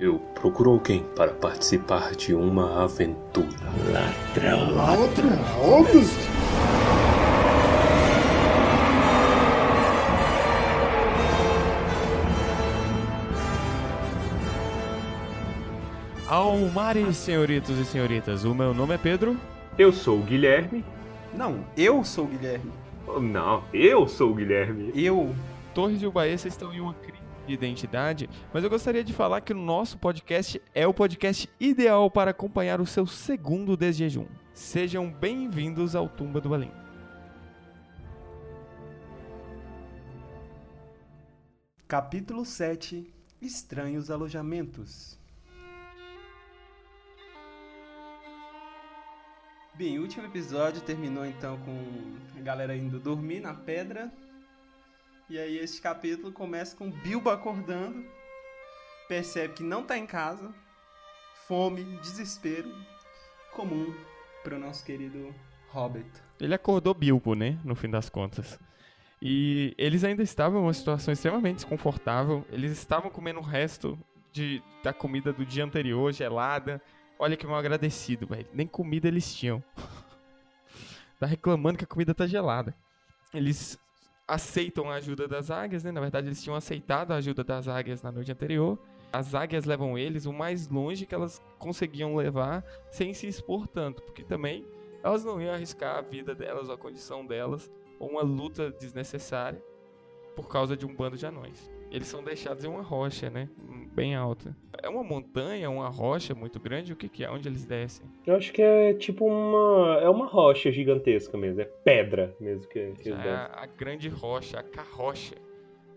Eu procuro alguém para participar de uma aventura. Ladrão. Ladrão? Almares, senhoritos e senhoritas. O meu nome é Pedro. Eu sou o Guilherme. Não, eu sou o Guilherme. Oh, não, eu sou o Guilherme. Eu. Torres de Ubaeça estão em uma crise de identidade, mas eu gostaria de falar que o nosso podcast é o podcast ideal para acompanhar o seu segundo desjejum. Sejam bem-vindos ao Tumba do Balim. Capítulo 7 Estranhos Alojamentos Bem, o último episódio terminou então com a galera indo dormir na pedra. E aí este capítulo começa com Bilbo acordando, percebe que não tá em casa, fome, desespero, comum para o nosso querido Hobbit. Ele acordou Bilbo, né, no fim das contas. E eles ainda estavam em uma situação extremamente desconfortável. Eles estavam comendo o resto de, da comida do dia anterior, gelada. Olha que mal agradecido, velho. Nem comida eles tinham. tá reclamando que a comida tá gelada. Eles aceitam a ajuda das águias, né? Na verdade, eles tinham aceitado a ajuda das águias na noite anterior. As águias levam eles o mais longe que elas conseguiam levar sem se expor tanto, porque também elas não iam arriscar a vida delas ou a condição delas ou uma luta desnecessária por causa de um bando de anões. Eles são deixados em uma rocha, né? Bem alta. É uma montanha, uma rocha muito grande? O que, que é? Onde eles descem? Eu acho que é tipo uma. É uma rocha gigantesca mesmo. É pedra mesmo que, que eles é a, a grande rocha, a carrocha.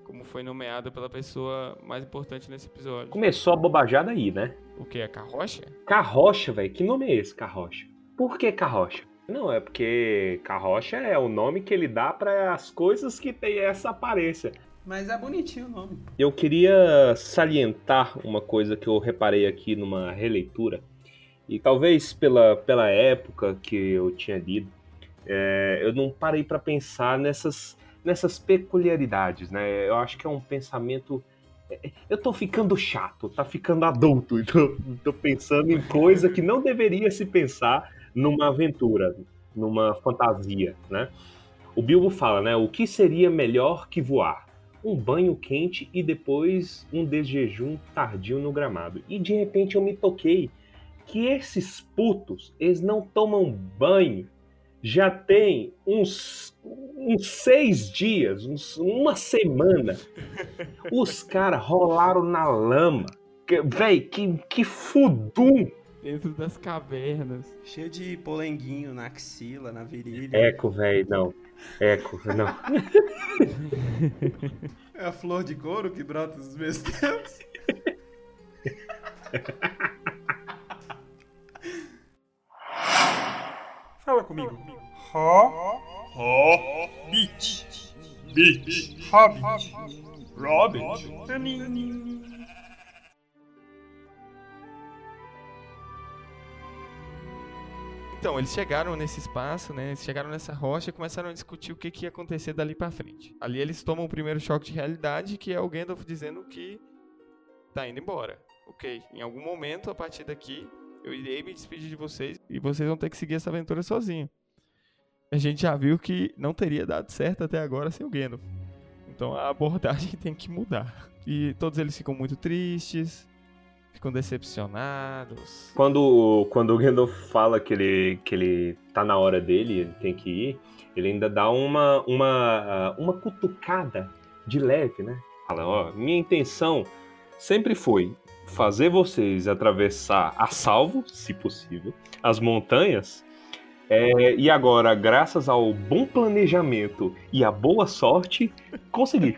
Como foi nomeada pela pessoa mais importante nesse episódio. Começou a bobajada aí, né? O que? A carrocha? Carrocha, velho. Que nome é esse, carrocha? Por que carrocha? Não, é porque carrocha é o nome que ele dá para as coisas que têm essa aparência. Mas é bonitinho o nome. Eu queria salientar uma coisa que eu reparei aqui numa releitura, e talvez pela, pela época que eu tinha lido, é, eu não parei para pensar nessas, nessas peculiaridades, né? Eu acho que é um pensamento. é, Eu tô ficando chato, tá ficando adulto, e tô, tô pensando em coisa que não deveria se pensar numa aventura, numa fantasia, né? O Bilbo fala, né? O que seria melhor que voar? Um banho quente e depois um desjejum tardio no gramado. E de repente eu me toquei que esses putos, eles não tomam banho já tem uns, uns seis dias, uns- uma semana. Os caras rolaram na lama. Véi, que, que fudum! Dentro das cavernas. Cheio de polenguinho na axila, na virilha. Eco, velho, não. Eco, não. É a flor de couro que brota dos meus tempos. Fala comigo. Ho, ho, bit, bit, hobbit, Robert, Danini. Então, eles chegaram nesse espaço, né? Eles chegaram nessa rocha e começaram a discutir o que, que ia acontecer dali pra frente. Ali eles tomam o primeiro choque de realidade, que é o Gandalf dizendo que tá indo embora. Ok, em algum momento, a partir daqui, eu irei me despedir de vocês e vocês vão ter que seguir essa aventura sozinho. A gente já viu que não teria dado certo até agora sem o Gandalf. Então a abordagem tem que mudar. E todos eles ficam muito tristes, ficam decepcionados. Quando, quando o Gandalf fala que ele, que ele tá na hora dele, ele tem que ir, ele ainda dá uma, uma, uma cutucada de leve, né? Fala, ó, minha intenção sempre foi fazer vocês atravessar a salvo, se possível, as montanhas. É, e agora, graças ao bom planejamento e à boa sorte, consegui.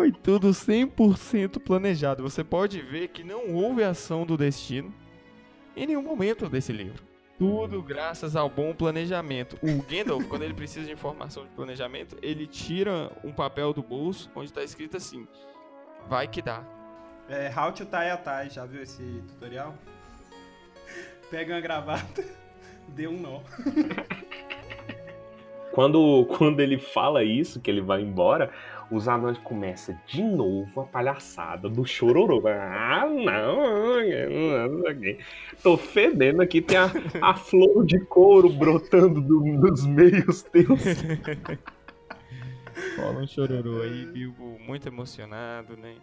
Foi tudo 100% planejado. Você pode ver que não houve ação do destino em nenhum momento desse livro. Tudo graças ao bom planejamento. O Gandalf, quando ele precisa de informação de planejamento, ele tira um papel do bolso onde está escrito assim: vai que dá. É, How to tie a tie, já viu esse tutorial? Pega uma gravata, dê um nó. Quando, quando ele fala isso, que ele vai embora, os anões começam de novo a palhaçada do chororô. Ah, não, tô fedendo aqui, tem a, a flor de couro brotando do, dos meios teus. Rola um chororô aí, Bilbo muito emocionado, né?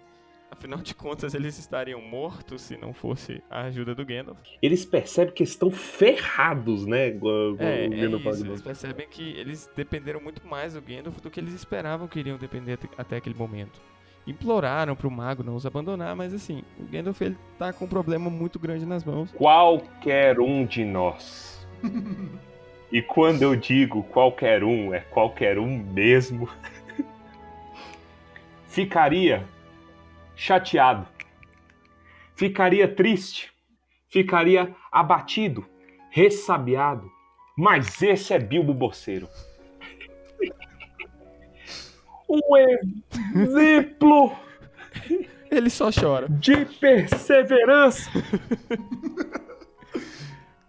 Afinal de contas, eles estariam mortos se não fosse a ajuda do Gandalf. Eles percebem que estão ferrados, né? Igual É, o é Gandalf fala isso, eles percebem que eles dependeram muito mais do Gandalf do que eles esperavam que iriam depender até- até aquele momento. Imploraram pro mago não os abandonar, mas assim, o Gandalf ele tá com um problema muito grande nas mãos. Qualquer um de nós. E quando eu digo qualquer um, é qualquer um mesmo. Ficaria chateado. Ficaria triste. Ficaria abatido. Ressabiado. Mas esse é Bilbo Boceiro. Um exemplo Ele só chora. de perseverança.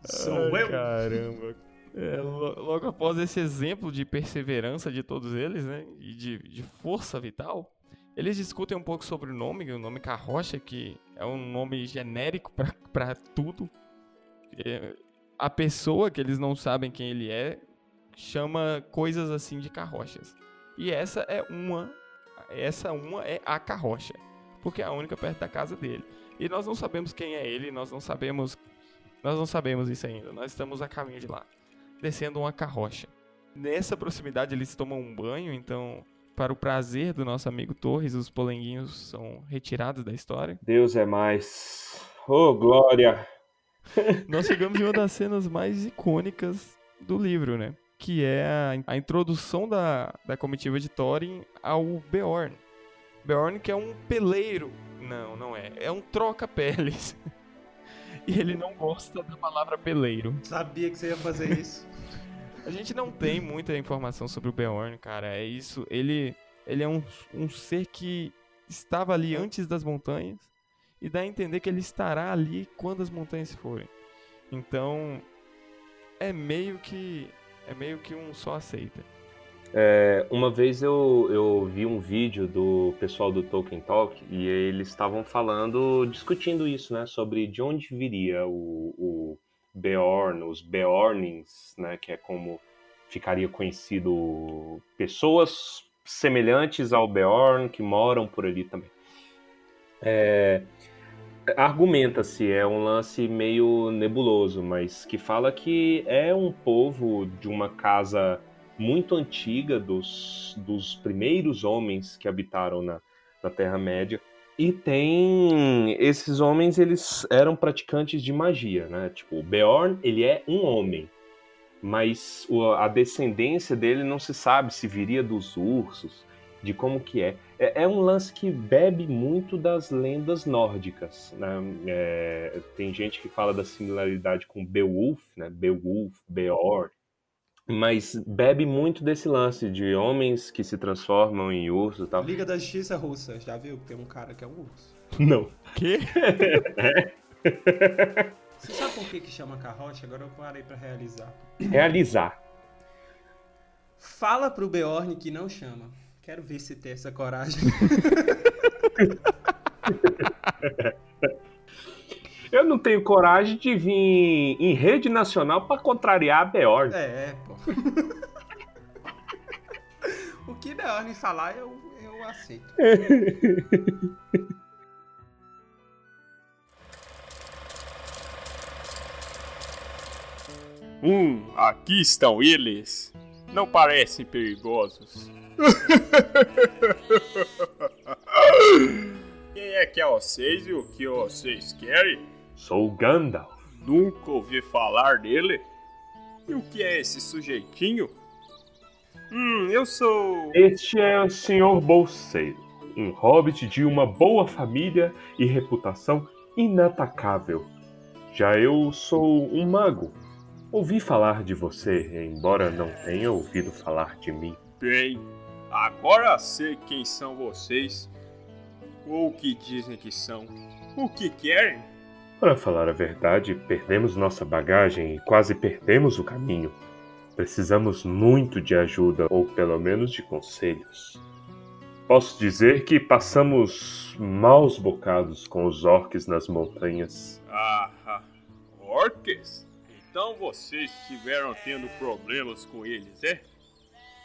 Sou Ai, eu. Caramba. É, lo- logo após esse exemplo de perseverança de todos eles, né? E de, de força vital, eles discutem um pouco sobre o nome, o nome Carrocha, que é um nome genérico pra tudo. A pessoa que eles não sabem quem ele é chama coisas assim de carrochas. E essa é uma. Essa uma é a carrocha. Porque é a única perto da casa dele. E nós não sabemos quem é ele, nós não sabemos nós não sabemos isso ainda. Nós estamos a caminho de lá, descendo uma carrocha. Nessa proximidade eles tomam um banho, então, para o prazer do nosso amigo Torres, os polenguinhos são retirados da história. Deus é mais. Oh, glória! Nós chegamos em uma das cenas mais icônicas do livro, né? Que é a, a introdução da, da comitiva de Thorin ao Beorn. Beorn que é um peleiro. Não, não é. É um troca-peles. e ele não gosta da palavra peleiro. Sabia que você ia fazer isso. A gente não tem muita informação sobre o Beorn, cara. É isso. Ele, ele é um, um ser que estava ali antes das montanhas e dá a entender que ele estará ali quando as montanhas forem. Então, é meio que é meio que um só aceita. É, uma vez eu, eu vi um vídeo do pessoal do Tolkien Talk e eles estavam falando, discutindo isso, né? Sobre de onde viria o, o Beorn, os Beornings, né? Que é como ficaria conhecido pessoas semelhantes ao Beorn que moram por ali também. É, Argumenta-se, é um lance meio nebuloso, mas que fala que é um povo de uma casa muito antiga dos, dos primeiros homens que habitaram na, na Terra-média. E tem. Esses homens, eles eram praticantes de magia, né? Tipo, o Beorn, ele é um homem. Mas a descendência dele não se sabe se viria dos ursos, de como que é. É, é um lance que bebe muito das lendas nórdicas, né? É, tem gente que fala da similaridade com Beowulf, né? Beowulf, Beorn mas bebe muito desse lance de homens que se transformam em urso e tal. Liga da Justiça Russa, já viu? Tem um cara que é um urso. Não. Que? Você sabe por que, que chama carrote? Agora eu parei pra realizar. Realizar. Fala pro Beorn que não chama. Quero ver se tem essa coragem. Eu não tenho coragem de vir em rede nacional para contrariar a Beorn. É, pô. o que Beorn falar, eu, eu aceito. Hum, aqui estão eles. Não parecem perigosos. Quem é que é vocês e o que vocês querem? Sou o Gandalf. Nunca ouvi falar dele. E o que é esse sujeitinho? Hum, eu sou. Este é o Senhor Bolseiro, um hobbit de uma boa família e reputação inatacável. Já eu sou um mago. Ouvi falar de você, embora não tenha ouvido falar de mim. Bem, agora sei quem são vocês. Ou o que dizem que são. O que querem? Para falar a verdade, perdemos nossa bagagem e quase perdemos o caminho. Precisamos muito de ajuda ou pelo menos de conselhos. Posso dizer que passamos maus bocados com os orques nas montanhas. Ah, ah orques? Então vocês estiveram tendo problemas com eles, é?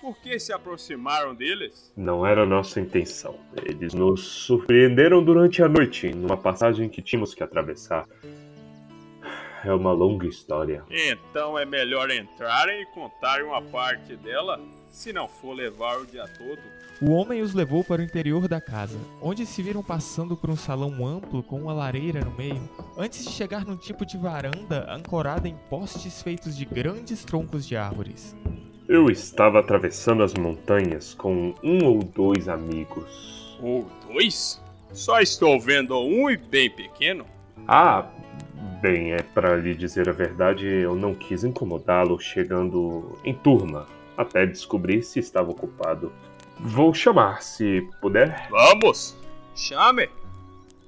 Por que se aproximaram deles? Não era nossa intenção. Eles nos surpreenderam durante a noite, numa passagem que tínhamos que atravessar. É uma longa história. Então é melhor entrarem e contarem uma parte dela, se não for levar o dia todo. O homem os levou para o interior da casa, onde se viram passando por um salão amplo com uma lareira no meio, antes de chegar num tipo de varanda ancorada em postes feitos de grandes troncos de árvores. Eu estava atravessando as montanhas com um ou dois amigos. Ou dois? Só estou vendo um e bem pequeno. Ah, bem, é para lhe dizer a verdade, eu não quis incomodá-lo chegando em turma, até descobrir se estava ocupado. Vou chamar, se puder. Vamos! Chame!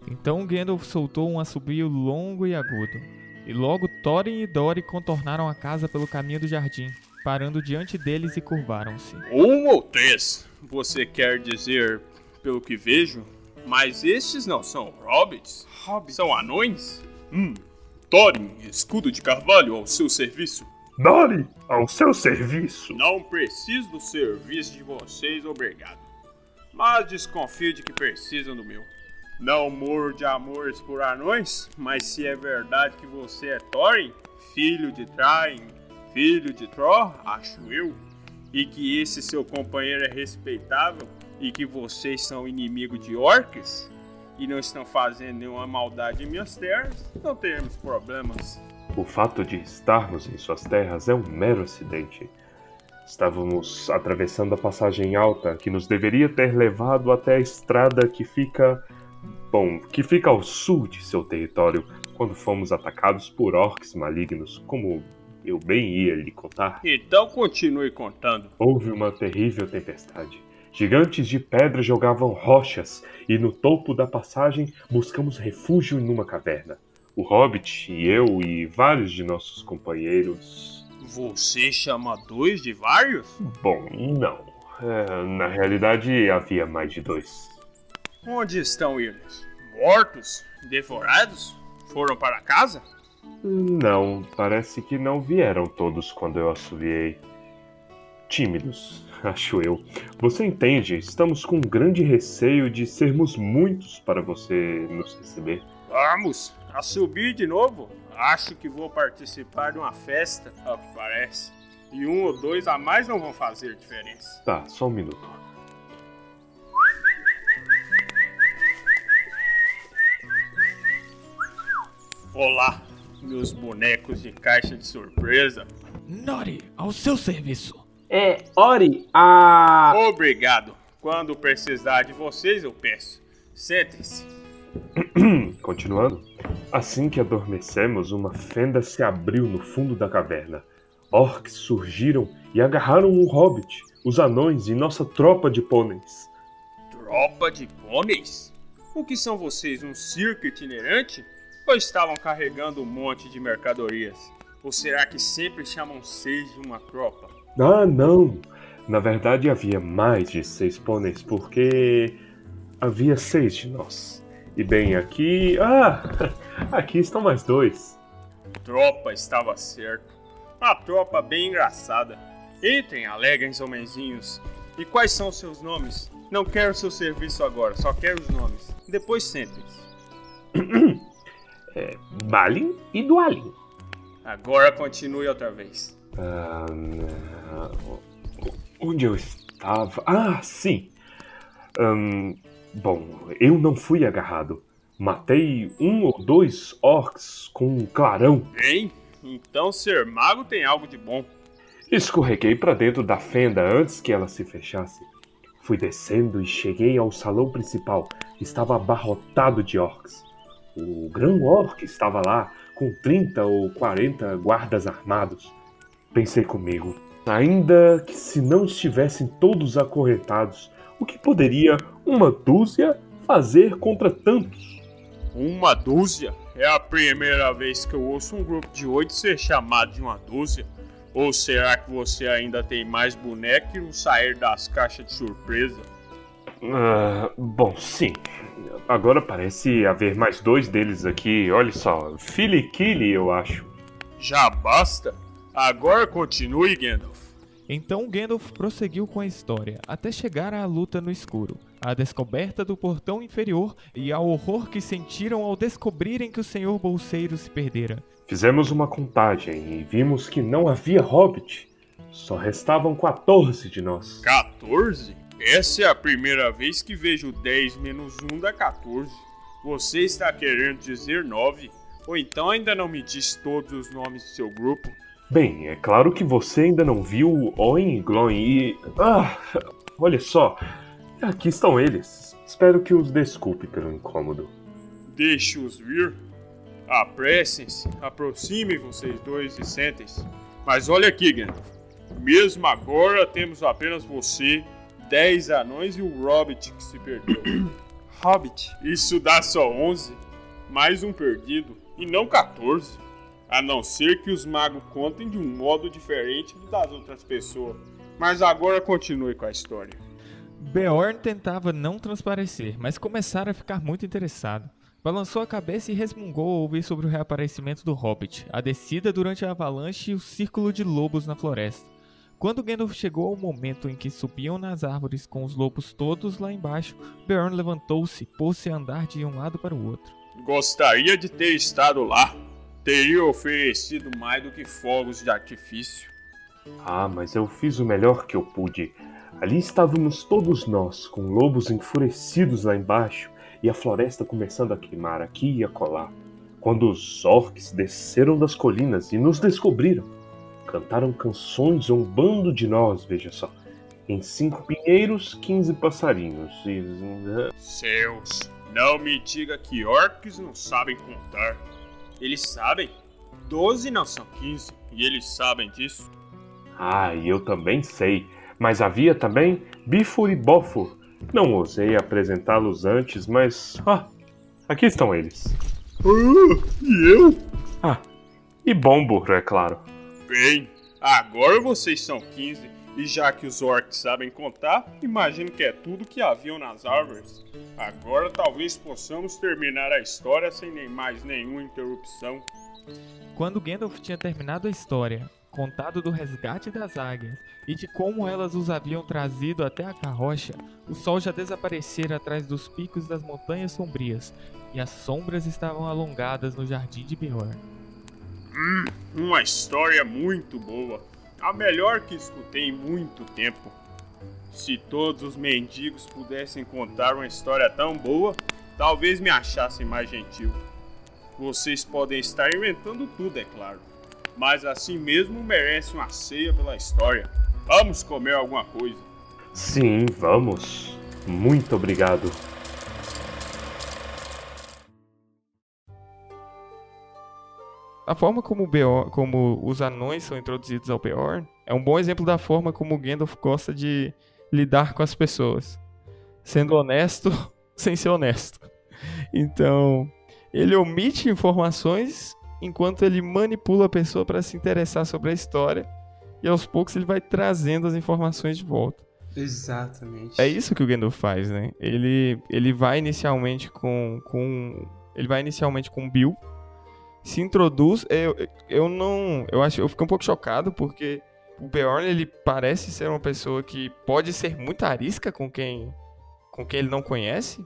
Então Gandalf soltou um assobio longo e agudo, e logo Thorin e Dori contornaram a casa pelo caminho do jardim, parando diante deles e curvaram-se. Um ou três? Você quer dizer, pelo que vejo? Mas estes não são hobbits? Hobbit. São anões? Hum. Thorin, escudo de carvalho ao seu serviço. Dori, ao seu serviço. Não preciso do serviço de vocês, obrigado. Mas desconfio de que precisam do meu. Não morro de amores por anões, mas se é verdade que você é Thorin, filho de Train, filho de Thor, acho eu, e que esse seu companheiro é respeitável e que vocês são inimigo de orcs e não estão fazendo nenhuma maldade em minhas terras, não teremos problemas. O fato de estarmos em suas terras é um mero acidente. Estávamos atravessando a passagem alta que nos deveria ter levado até a estrada que fica. Bom, que fica ao sul de seu território, quando fomos atacados por orcs malignos, como eu bem ia lhe contar. Então continue contando. Houve uma terrível tempestade. Gigantes de pedra jogavam rochas e no topo da passagem buscamos refúgio em uma caverna. O Hobbit e eu e vários de nossos companheiros. Você chama dois de vários? Bom, não. É, na realidade, havia mais de dois. Onde estão eles? Mortos? Devorados? Foram para casa? Não, parece que não vieram todos quando eu assoviei. Tímidos, acho eu. Você entende, estamos com grande receio de sermos muitos para você nos receber. Vamos, a subir de novo? Acho que vou participar de uma festa, parece. E um ou dois a mais não vão fazer diferença. Tá, só um minuto. Olá, meus bonecos de caixa de surpresa. Nori, ao seu serviço. É, Ori, a. Obrigado. Quando precisar de vocês, eu peço. Sentem-se. Continuando. Assim que adormecemos, uma fenda se abriu no fundo da caverna. Orcs surgiram e agarraram um hobbit, os anões e nossa tropa de pôneis. Tropa de pôneis? O que são vocês, um circo itinerante? Ou estavam carregando um monte de mercadorias? Ou será que sempre chamam seis de uma tropa? Ah, não! Na verdade havia mais de seis pôneis, porque havia seis de nós. E bem, aqui. Ah! Aqui estão mais dois. Tropa estava certo. Uma tropa bem engraçada. Entrem, alegrem, homenzinhos. E quais são os seus nomes? Não quero seu serviço agora, só quero os nomes. Depois sentem-se. É, Balin e Dualin. Agora continue outra vez. Ah, onde eu estava? Ah, sim! Ahn, bom, eu não fui agarrado. Matei um ou dois orcs com um clarão. Bem, então ser mago tem algo de bom. Escorreguei para dentro da fenda antes que ela se fechasse. Fui descendo e cheguei ao salão principal. Estava abarrotado de orcs. O grão orc estava lá, com 30 ou 40 guardas armados. Pensei comigo, ainda que se não estivessem todos acorrentados, o que poderia uma dúzia fazer contra tantos? Uma dúzia? É a primeira vez que eu ouço um grupo de oito ser chamado de uma dúzia. Ou será que você ainda tem mais boneco e não sair das caixas de surpresa? Ah, bom, sim. Agora parece haver mais dois deles aqui. Olha só, Philly Killy, eu acho. Já basta? Agora continue, Gandalf. Então Gandalf prosseguiu com a história, até chegar à luta no escuro, à descoberta do portão inferior e ao horror que sentiram ao descobrirem que o Senhor Bolseiro se perdera. Fizemos uma contagem e vimos que não havia hobbit. Só restavam 14 de nós. 14? Essa é a primeira vez que vejo 10 menos 1 dá 14. Você está querendo dizer 9? Ou então ainda não me diz todos os nomes do seu grupo? Bem, é claro que você ainda não viu o Oin e Gloin e. Ah! Olha só! Aqui estão eles. Espero que os desculpe pelo incômodo. Deixe-os vir. Apressem-se, aproximem vocês dois e sentem-se. Mas olha aqui, Gandalf. Mesmo agora temos apenas você, 10 anões e o Hobbit que se perdeu. Hobbit. Isso dá só 11, mais um perdido, e não 14. A não ser que os magos contem de um modo diferente do das outras pessoas. Mas agora continue com a história. Beorn tentava não transparecer, mas começara a ficar muito interessado. Balançou a cabeça e resmungou ao ouvir sobre o reaparecimento do Hobbit, a descida durante a avalanche e o círculo de lobos na floresta. Quando Gandalf chegou ao momento em que subiam nas árvores com os lobos todos lá embaixo, Beorn levantou-se e pôs-se a andar de um lado para o outro. Gostaria de ter estado lá. Teria oferecido mais do que fogos de artifício. Ah, mas eu fiz o melhor que eu pude. Ali estávamos todos nós, com lobos enfurecidos lá embaixo e a floresta começando a queimar aqui e acolá. Quando os orcs desceram das colinas e nos descobriram, cantaram canções zombando de nós, veja só. Em cinco pinheiros, quinze passarinhos. E... Céus, não me diga que orcs não sabem contar. Eles sabem? Doze não são quinze, e eles sabem disso. Ah, e eu também sei. Mas havia também Bifur e Bofur. Não ousei apresentá-los antes, mas. Ah, aqui estão eles. Ah, e eu? Ah, e Bombur, é claro. Bem, agora vocês são 15, e já que os orcs sabem contar, imagino que é tudo que haviam nas árvores. Agora talvez possamos terminar a história sem nem mais nenhuma interrupção. Quando Gandalf tinha terminado a história, contado do resgate das águias e de como elas os haviam trazido até a carrocha, o sol já desaparecera atrás dos picos das montanhas sombrias e as sombras estavam alongadas no jardim de Beorn. Hum, uma história muito boa. A melhor que escutei em muito tempo. Se todos os mendigos pudessem contar uma história tão boa, talvez me achassem mais gentil. Vocês podem estar inventando tudo, é claro. Mas assim mesmo merece uma ceia pela história. Vamos comer alguma coisa. Sim, vamos. Muito obrigado. A forma como, Beorn, como os anões são introduzidos ao Beorn é um bom exemplo da forma como Gandalf gosta de lidar com as pessoas. Sendo honesto, sem ser honesto. Então, ele omite informações enquanto ele manipula a pessoa para se interessar sobre a história e aos poucos ele vai trazendo as informações de volta. Exatamente. É isso que o Gandalf faz, né? Ele, ele vai inicialmente com, com ele vai inicialmente com Bill, se introduz, eu, eu não, eu acho, eu fico um pouco chocado porque o Beorn ele parece ser uma pessoa que pode ser muito arisca com quem com quem ele não conhece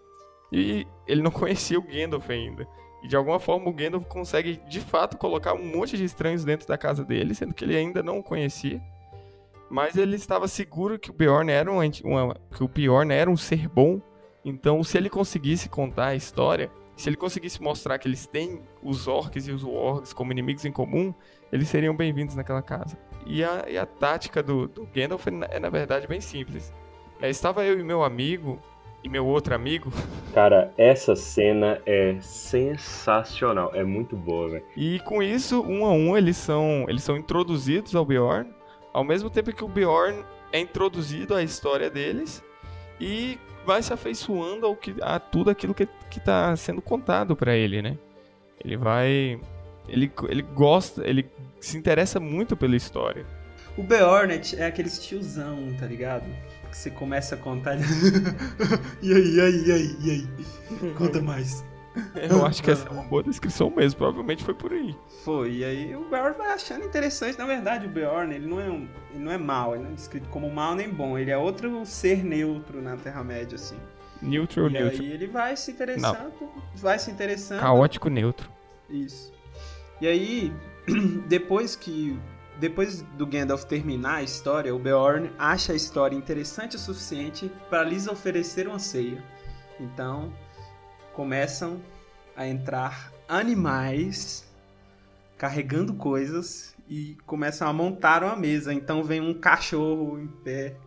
e ele não conhecia o Gandalf ainda. E de alguma forma o Gandalf consegue de fato colocar um monte de estranhos dentro da casa dele, sendo que ele ainda não o conhecia. Mas ele estava seguro que o Beorn era um, uma, que o Beorn era um ser bom. Então, se ele conseguisse contar a história, se ele conseguisse mostrar que eles têm os orcs e os wargs como inimigos em comum, eles seriam bem-vindos naquela casa. E a, e a tática do, do Gandalf é, é, na verdade, bem simples. É, estava eu e meu amigo, e meu outro amigo. Cara, essa cena é sensacional, é muito boa, velho. E com isso, um a um, eles são, eles são introduzidos ao Beorn, ao mesmo tempo que o Beorn é introduzido à história deles e vai se afeiçoando ao que, a tudo aquilo que, está sendo contado para ele, né? Ele vai. Ele, ele gosta, ele se interessa muito pela história. O Beornet é aqueles tiozão, tá ligado? Que você começa a contar. e aí, e aí, e aí, e aí? Conta mais. Eu acho que essa é uma boa descrição mesmo, provavelmente foi por aí. Foi, e aí o Beorn vai achando interessante. Na verdade, o Beorn, ele não é um, ele não é mal, ele não é descrito como mal nem bom. Ele é outro ser neutro na Terra-média, assim. Neutral, e neutro. aí ele vai se interessando, vai se interessando. Caótico neutro. Isso. E aí, depois que depois do Gandalf terminar a história, o Beorn acha a história interessante o suficiente para lhes oferecer uma ceia. Então, começam a entrar animais carregando coisas e começam a montar uma mesa. Então vem um cachorro em pé,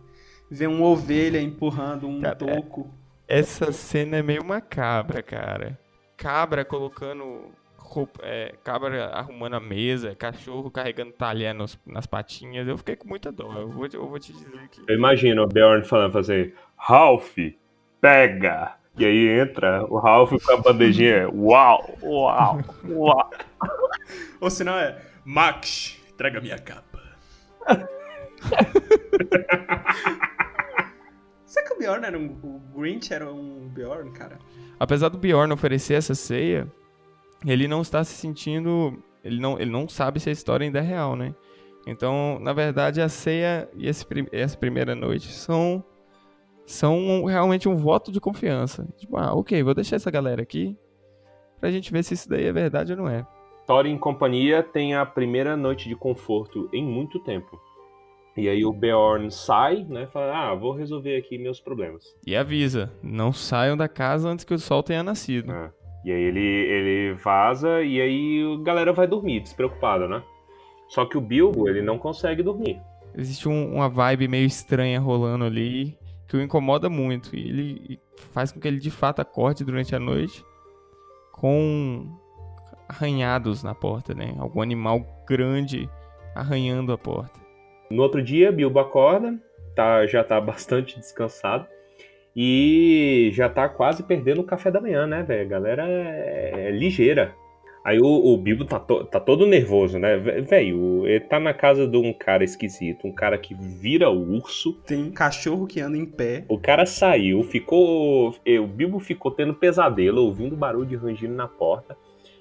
vem uma ovelha empurrando um Cara, é- toco. Essa cena é meio macabra, cara. Cabra colocando roupa, é, cabra arrumando a mesa, cachorro carregando talher nos- nas patinhas. Eu fiquei com muita dó. Eu vou, eu vou te dizer que. Eu imagino o Bjorn falando, fazer Ralph, pega! E aí entra o Ralph com a bandejinha, uau, uau, uau. Ou senão é Max, traga minha capa. Será que o Bjorn era um. O Grinch era um Bjorn, cara? Apesar do Bjorn oferecer essa ceia, ele não está se sentindo. Ele não, ele não sabe se a história ainda é real, né? Então, na verdade, a ceia e esse, essa primeira noite são, são realmente um voto de confiança. Tipo, ah, ok, vou deixar essa galera aqui pra gente ver se isso daí é verdade ou não é. Thorin e companhia tem a primeira noite de conforto em muito tempo. E aí o Bjorn sai, né, fala, ah, vou resolver aqui meus problemas. E avisa, não saiam da casa antes que o sol tenha nascido. É. E aí ele, ele vaza e aí a galera vai dormir, despreocupada, né? Só que o Bilbo, ele não consegue dormir. Existe um- uma vibe meio estranha rolando ali que o incomoda muito. E ele faz com que ele de fato acorde durante a noite com arranhados na porta, né? Algum animal grande arranhando a porta. No outro dia, Bilbo acorda, tá, já tá bastante descansado e já tá quase perdendo o café da manhã, né, velho? A galera é, é ligeira. Aí o, o Bilbo tá, to- tá todo nervoso, né? Velho, ele tá na casa de um cara esquisito, um cara que vira urso. Tem um cachorro que anda em pé. O cara saiu, ficou. eh, O Bilbo ficou tendo pesadelo, ouvindo barulho de rangindo na porta.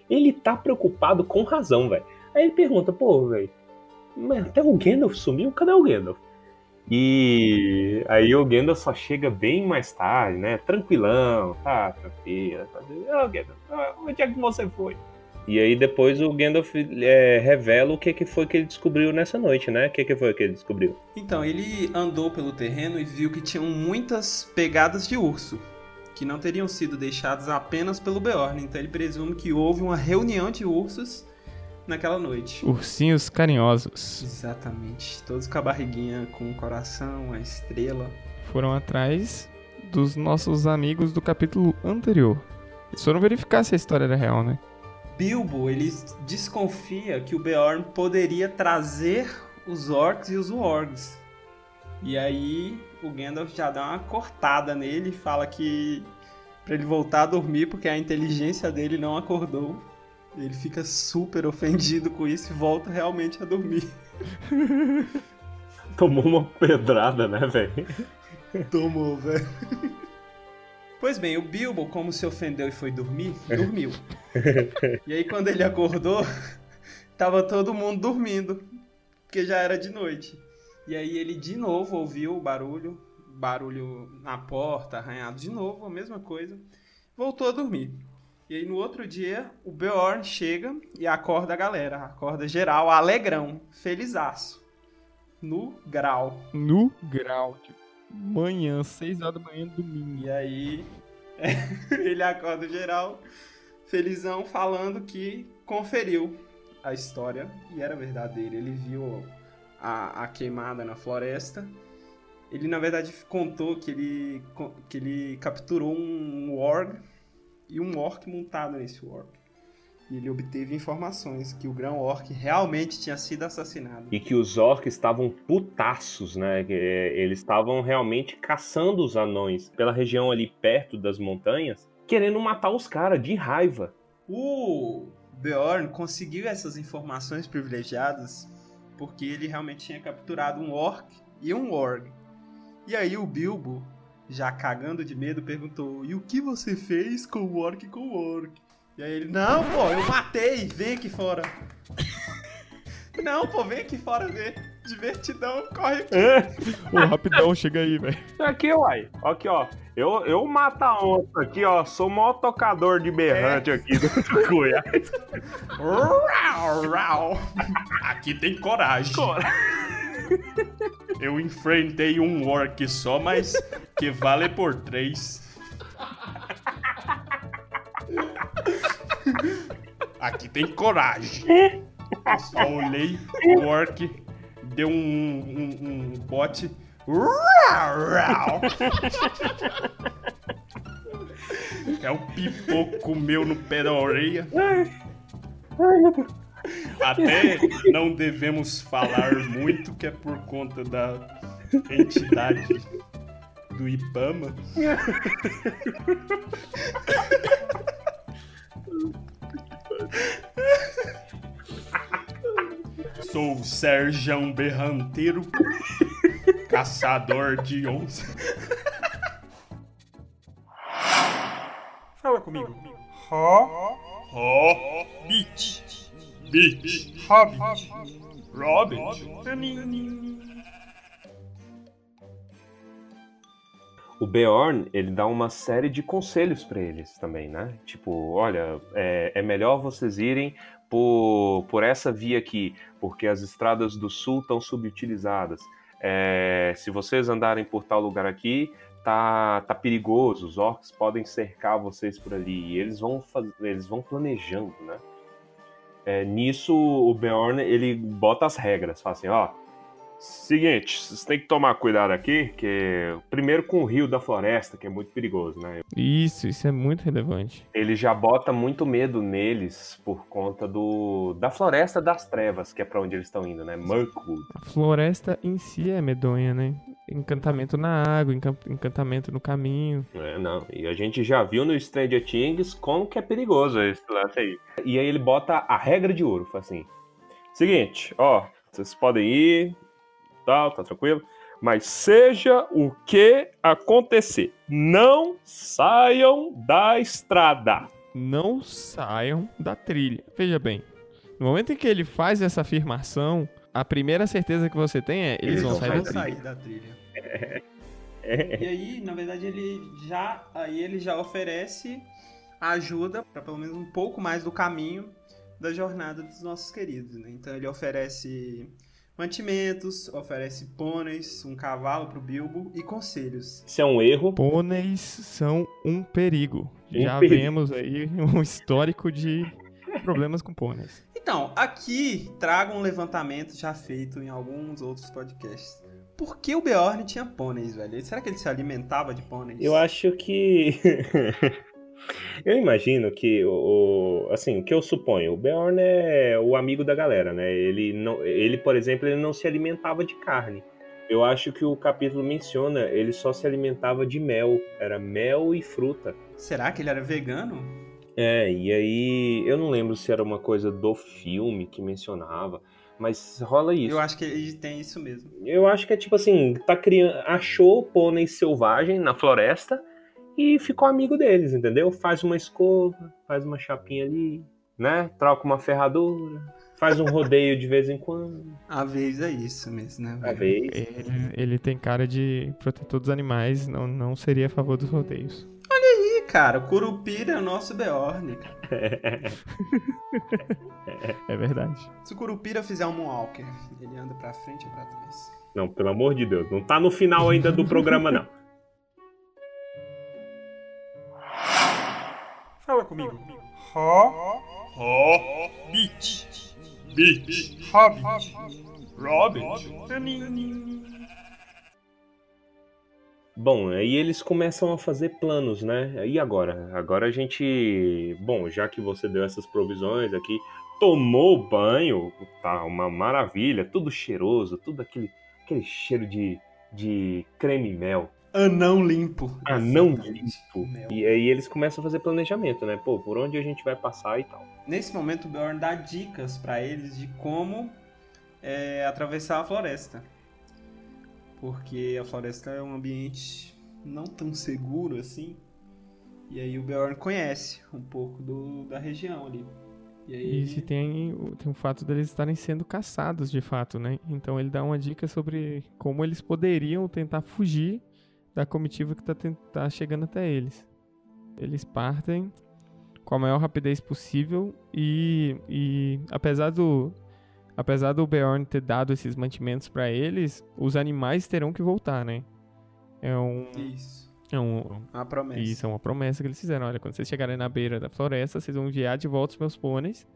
Ele tá preocupado com razão, velho. Aí ele pergunta, pô, velho, mas até o Gandalf sumiu? Cadê o Gandalf? E aí o Gandalf só chega bem mais tarde, né? Tranquilão, tá, tranquilo. Tá, Ô, Gandalf, ah, onde é que você foi? E aí depois o Gandalf eh, revela o que, que foi que ele descobriu nessa noite, né? O que, que foi que ele descobriu? Então, ele andou pelo terreno e viu que tinham muitas pegadas de urso, que não teriam sido deixadas apenas pelo Beorn. Então ele presume que houve uma reunião de ursos naquela noite. Ursinhos carinhosos Exatamente. Todos com a barriguinha, com o coração, a estrela. foram atrás dos nossos amigos do capítulo anterior. Eles foram verificar se a história era real, né? Bilbo, ele desconfia que o Beorn poderia trazer os orcs e os wargs. E aí o Gandalf já dá uma cortada nele e fala que pra ele voltar a dormir porque a inteligência dele não acordou. Ele fica super ofendido com isso e volta realmente a dormir. Tomou uma pedrada, né, velho? Tomou, velho. Pois bem, o Bilbo, como se ofendeu e foi dormir, dormiu. e aí quando ele acordou, tava todo mundo dormindo, porque já era de noite. E aí ele de novo ouviu o barulho, barulho na porta, arranhado de novo, a mesma coisa. Voltou a dormir. E aí no outro dia, o Beorn chega e acorda a galera, acorda geral, alegrão, felizaço. No grau. No grau. Tipo, manhã, 6 horas da manhã, domingo. E aí ele acorda geral, felizão, falando que conferiu a história e era verdadeira. Ele viu a, a queimada na floresta. Ele na verdade contou que ele, que ele capturou um warg e um orc montado nesse warg. E ele obteve informações que o grão orc realmente tinha sido assassinado. E que os orcs estavam putaços, né? Eh, Eles estavam realmente caçando os anões pela região ali perto das montanhas, querendo matar os caras de raiva. O Beorn conseguiu essas informações privilegiadas porque ele realmente tinha capturado um orc e um org. E aí o Bilbo, já cagando de medo, perguntou: E o que você fez com o orc e com o orc? E aí ele: Não, pô, eu matei, vem aqui fora. Não, pô, vem aqui fora ver. Divertidão, corre aqui. Ô, rapidão, chega aí, velho. Aqui, uai. Aqui, ó. Eu, eu mato a onça aqui, ó. Sou o maior tocador de berrante aqui do Goiás. Rau, rau. Aqui tem coragem. Eu enfrentei um orc só, mas que vale por três. Aqui tem coragem. Eu só olhei o orc, deu um, um, um bote. É o pipoco meu no pé da orelha. Até não devemos falar muito, que é por conta da entidade do Ibama. Sou o Serjão Berranteiro, caçador de onça. Fala comigo. Hobbit. Beat. Hobbit. Hobbit. O Beorn, ele dá uma série de conselhos pra eles também, né? Tipo, olha, é, é melhor vocês irem por, por essa via aqui, porque as estradas do sul estão subutilizadas. É, se vocês andarem por tal lugar aqui, tá, tá perigoso, os orcs podem cercar vocês por ali. E eles vão, faz, eles vão planejando, né? É, nisso, o Beorn, ele bota as regras, fala assim, ó, seguinte, vocês têm que tomar cuidado aqui, que primeiro com o rio da floresta, que é muito perigoso, né? Isso, isso é muito relevante. Ele já bota muito medo neles por conta do da floresta das trevas, que é pra onde eles estão indo, né? Mirkwood. A floresta em si é medonha, né? Encantamento na água, encan- encantamento no caminho. É, não. E a gente já viu no Stranger Things como que é perigoso esse lance aí. E aí ele bota a regra de ouro, assim: seguinte, ó, vocês podem ir, tal, tá tranquilo. Mas seja o que acontecer, não saiam da estrada. Não saiam da trilha. Veja bem, no momento em que ele faz essa afirmação, a primeira certeza que você tem é eles, vão sair da trilha. sair da trilha. E aí, na verdade, ele já aí ele já oferece ajuda para pelo menos um pouco mais do caminho da jornada dos nossos queridos, né? Então ele oferece mantimentos, oferece pôneis, um cavalo pro Bilbo e conselhos. Isso é um erro. Pôneis são um perigo. Um Já perigo. vemos aí um histórico de problemas com pôneis. Então, aqui trago um levantamento já feito em alguns outros podcasts. Por que o Beorn tinha pôneis, velho? Será que ele se alimentava de pôneis? Eu acho que. Eu imagino que o. Assim, o que eu suponho, o Beorn é o amigo da galera, né? Ele, não, ele, por exemplo, ele não se alimentava de carne. Eu acho que o capítulo menciona, ele só se alimentava de mel. Era mel e fruta. Será que ele era vegano? É, e aí. Eu não lembro se era uma coisa do filme que mencionava, mas rola isso. Eu acho que ele tem isso mesmo. Eu acho que é tipo assim, tá criando, achou pônei selvagem na floresta e ficou amigo deles, entendeu? Faz uma escova, faz uma chapinha ali, né? Troca uma ferradura, faz um rodeio de vez em quando, A vez é isso mesmo, né? a vez. Ele, ele tem cara de protetor dos animais, não, não seria a favor dos rodeios. Ih, cara, o Curupira é o nosso Beorn, cara. É verdade. Se o Curupira fizer um Moonwalker, ele anda pra frente ou pra trás? Não, pelo amor de Deus, não tá no final ainda do programa não. Fala comigo. Hobbit. Beat. Hobbit. Hobbit. Bom, aí eles começam a fazer planos, né? E agora? Agora a gente, bom, já que você deu essas provisões aqui, tomou banho, tá uma maravilha, tudo cheiroso, tudo aquele, aquele cheiro de, de creme e mel. Anão limpo. Anão limpo. Mel. E aí eles começam a fazer planejamento, né? Pô, por onde a gente vai passar e tal. Nesse momento, o Beorn dá dicas pra eles de como é atravessar a floresta. Porque a floresta é um ambiente não tão seguro assim. E aí o Beorn conhece um pouco do, da região ali. E aí E se tem, o- tem o fato deles estarem sendo caçados de fato, né? Então ele dá uma dica sobre como eles poderiam tentar fugir da comitiva que tá, ten- tá chegando até eles. Eles partem com a maior rapidez possível e, e apesar do apesar do Beorn ter dado esses mantimentos pra eles, os animais terão que voltar, né? É um, Isso. é um, Uma promessa. isso é uma promessa que eles fizeram. Olha, quando vocês chegarem na beira da floresta, vocês vão enviar de volta os meus pôneis.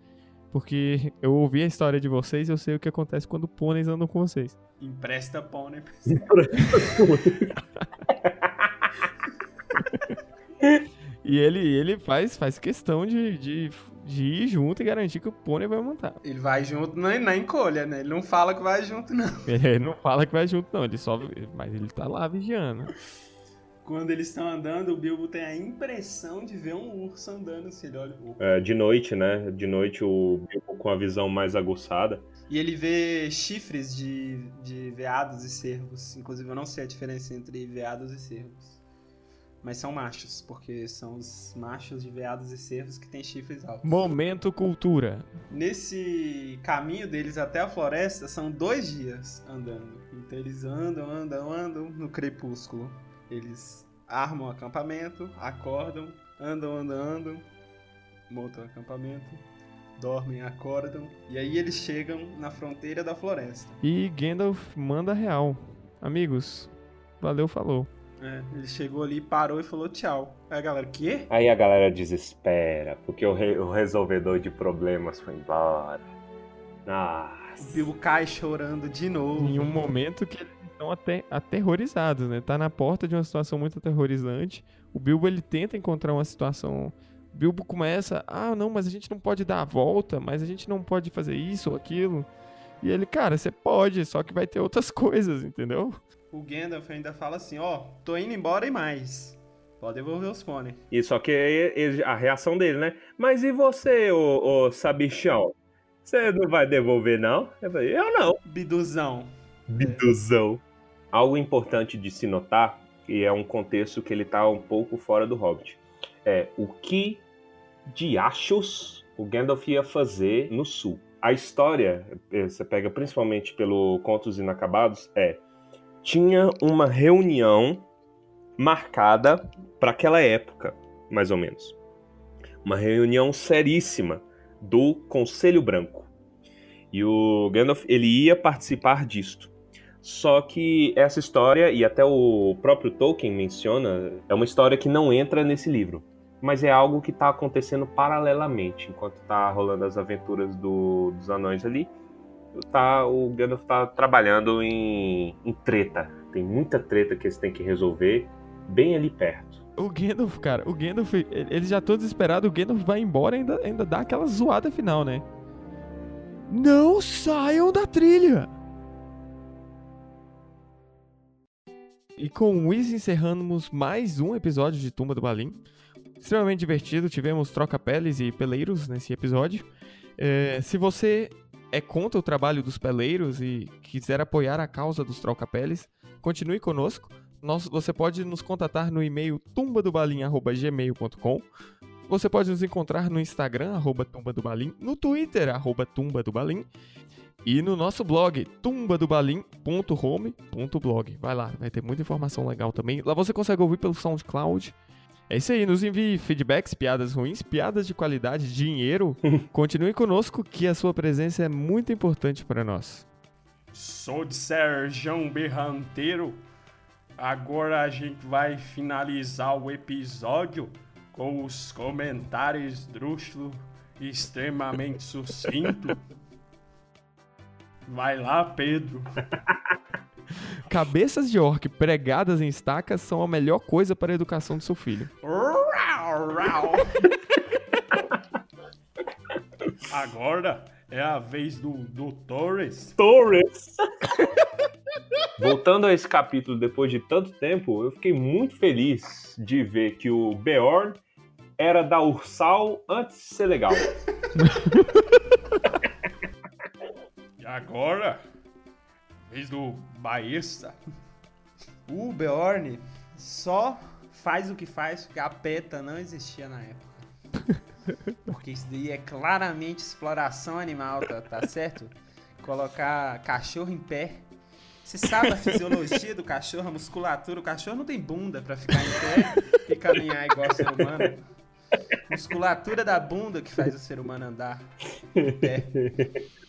Porque eu ouvi a história de vocês e eu sei o que acontece quando pôneis andam com vocês. Empresta pônei. E ele, ele faz, faz questão de, de, de ir junto e garantir que o pônei vai montar. Ele vai junto na, na encolha, né? Ele não fala que vai junto, não. Ele não fala que vai junto, não. Ele só. Mas ele tá lá vigiando. Quando eles estão andando, o Bilbo tem a impressão de ver um urso andando assim. Ele olha. É, de noite, né? De noite o Bilbo com a visão mais aguçada. E ele vê chifres de, de veados e cervos. Inclusive, eu não sei a diferença entre veados e cervos. Mas são machos, porque são os machos de veados e cervos que têm chifres altos. Momento cultura. Nesse caminho deles até a floresta, são dois dias andando. Então eles andam, andam, andam no crepúsculo. Eles armam o acampamento, acordam, andam, andam, andam, montam o acampamento, dormem, acordam. E aí eles chegam na fronteira da floresta. E Gandalf manda real. Amigos, valeu, falou. É, ele chegou ali, parou e falou tchau. Aí a galera, quê? Aí a galera desespera, porque o, re- o resolvedor de problemas foi embora. O Nossa. Bilbo cai chorando de novo. Em um momento que eles estão até aterrorizados, né? Tá na porta de uma situação muito aterrorizante. O Bilbo ele tenta encontrar uma situação. O Bilbo começa, ah, não, mas a gente não pode dar a volta, mas a gente não pode fazer isso ou aquilo. E ele, cara, você pode, só que vai ter outras coisas, entendeu? O Gandalf ainda fala assim, ó, tô indo embora e mais. Pode devolver os pônei. E só que a reação dele, né? Mas e você, ô, ô sabichão? Você não vai devolver, não? Eu falei, eu não. Biduzão. Biduzão. Algo importante de se notar, e é um contexto que ele tá um pouco fora do Hobbit, é o que diachos o Gandalf ia fazer no sul. A história, eh, você pega principalmente pelo Contos Inacabados, é tinha uma reunião marcada para aquela época, mais ou menos. Uma reunião seríssima do Conselho Branco. E o Gandalf ele ia participar disto. Só que essa história, e até o próprio Tolkien menciona, é uma história que não entra nesse livro. Mas é algo que está acontecendo paralelamente. Enquanto tá rolando as aventuras do- dos anões ali, tá, o Gandalf tá trabalhando em, em treta. Tem muita treta que eles têm que resolver bem ali perto. O Gandalf, cara, o Gandalf, ele ele já todo desesperado, o Gandalf vai embora e ainda, ainda dá aquela zoada final, né? Não saiam da trilha! E com isso encerramos mais um episódio de Tumba do Balim. Extremamente divertido, tivemos troca-peles e peleiros nesse episódio. É, se você é contra o trabalho dos peleiros e quiser apoiar a causa dos troca-peles, continue conosco. Você pode nos contatar no e-mail tumbadobalim.gmail.com Você pode nos encontrar no Instagram, arroba tumbadobalim, no Twitter, arroba tumbadobalim e no nosso blog, tumbadobalim.home.blog. Vai lá, vai ter muita informação legal também. Lá você consegue ouvir pelo SoundCloud. É isso aí, nos envie feedbacks, piadas ruins, piadas de qualidade, dinheiro. Continue conosco que a sua presença é muito importante para nós. Sou de Serjão Berranteiro. Agora a gente vai finalizar o episódio com os comentários drúxulos extremamente sucinto. Vai lá, Pedro. Cabeças de orc pregadas em estacas são a melhor coisa para a educação do seu filho. Rau, rau. Agora é a vez do, do Torres. Torres! Voltando a esse capítulo depois de tanto tempo, eu fiquei muito feliz de ver que o Beorn era da Ursal antes de ser legal. Agora, vez do Baesta. O Beorn só faz o que faz porque a PETA não existia na época. Porque isso daí é claramente exploração animal, tá, tá certo? Colocar cachorro em pé. Você sabe a fisiologia do cachorro, a musculatura. O cachorro não tem bunda pra ficar em pé e caminhar igual o ser humano. Musculatura da bunda que faz o ser humano andar em pé.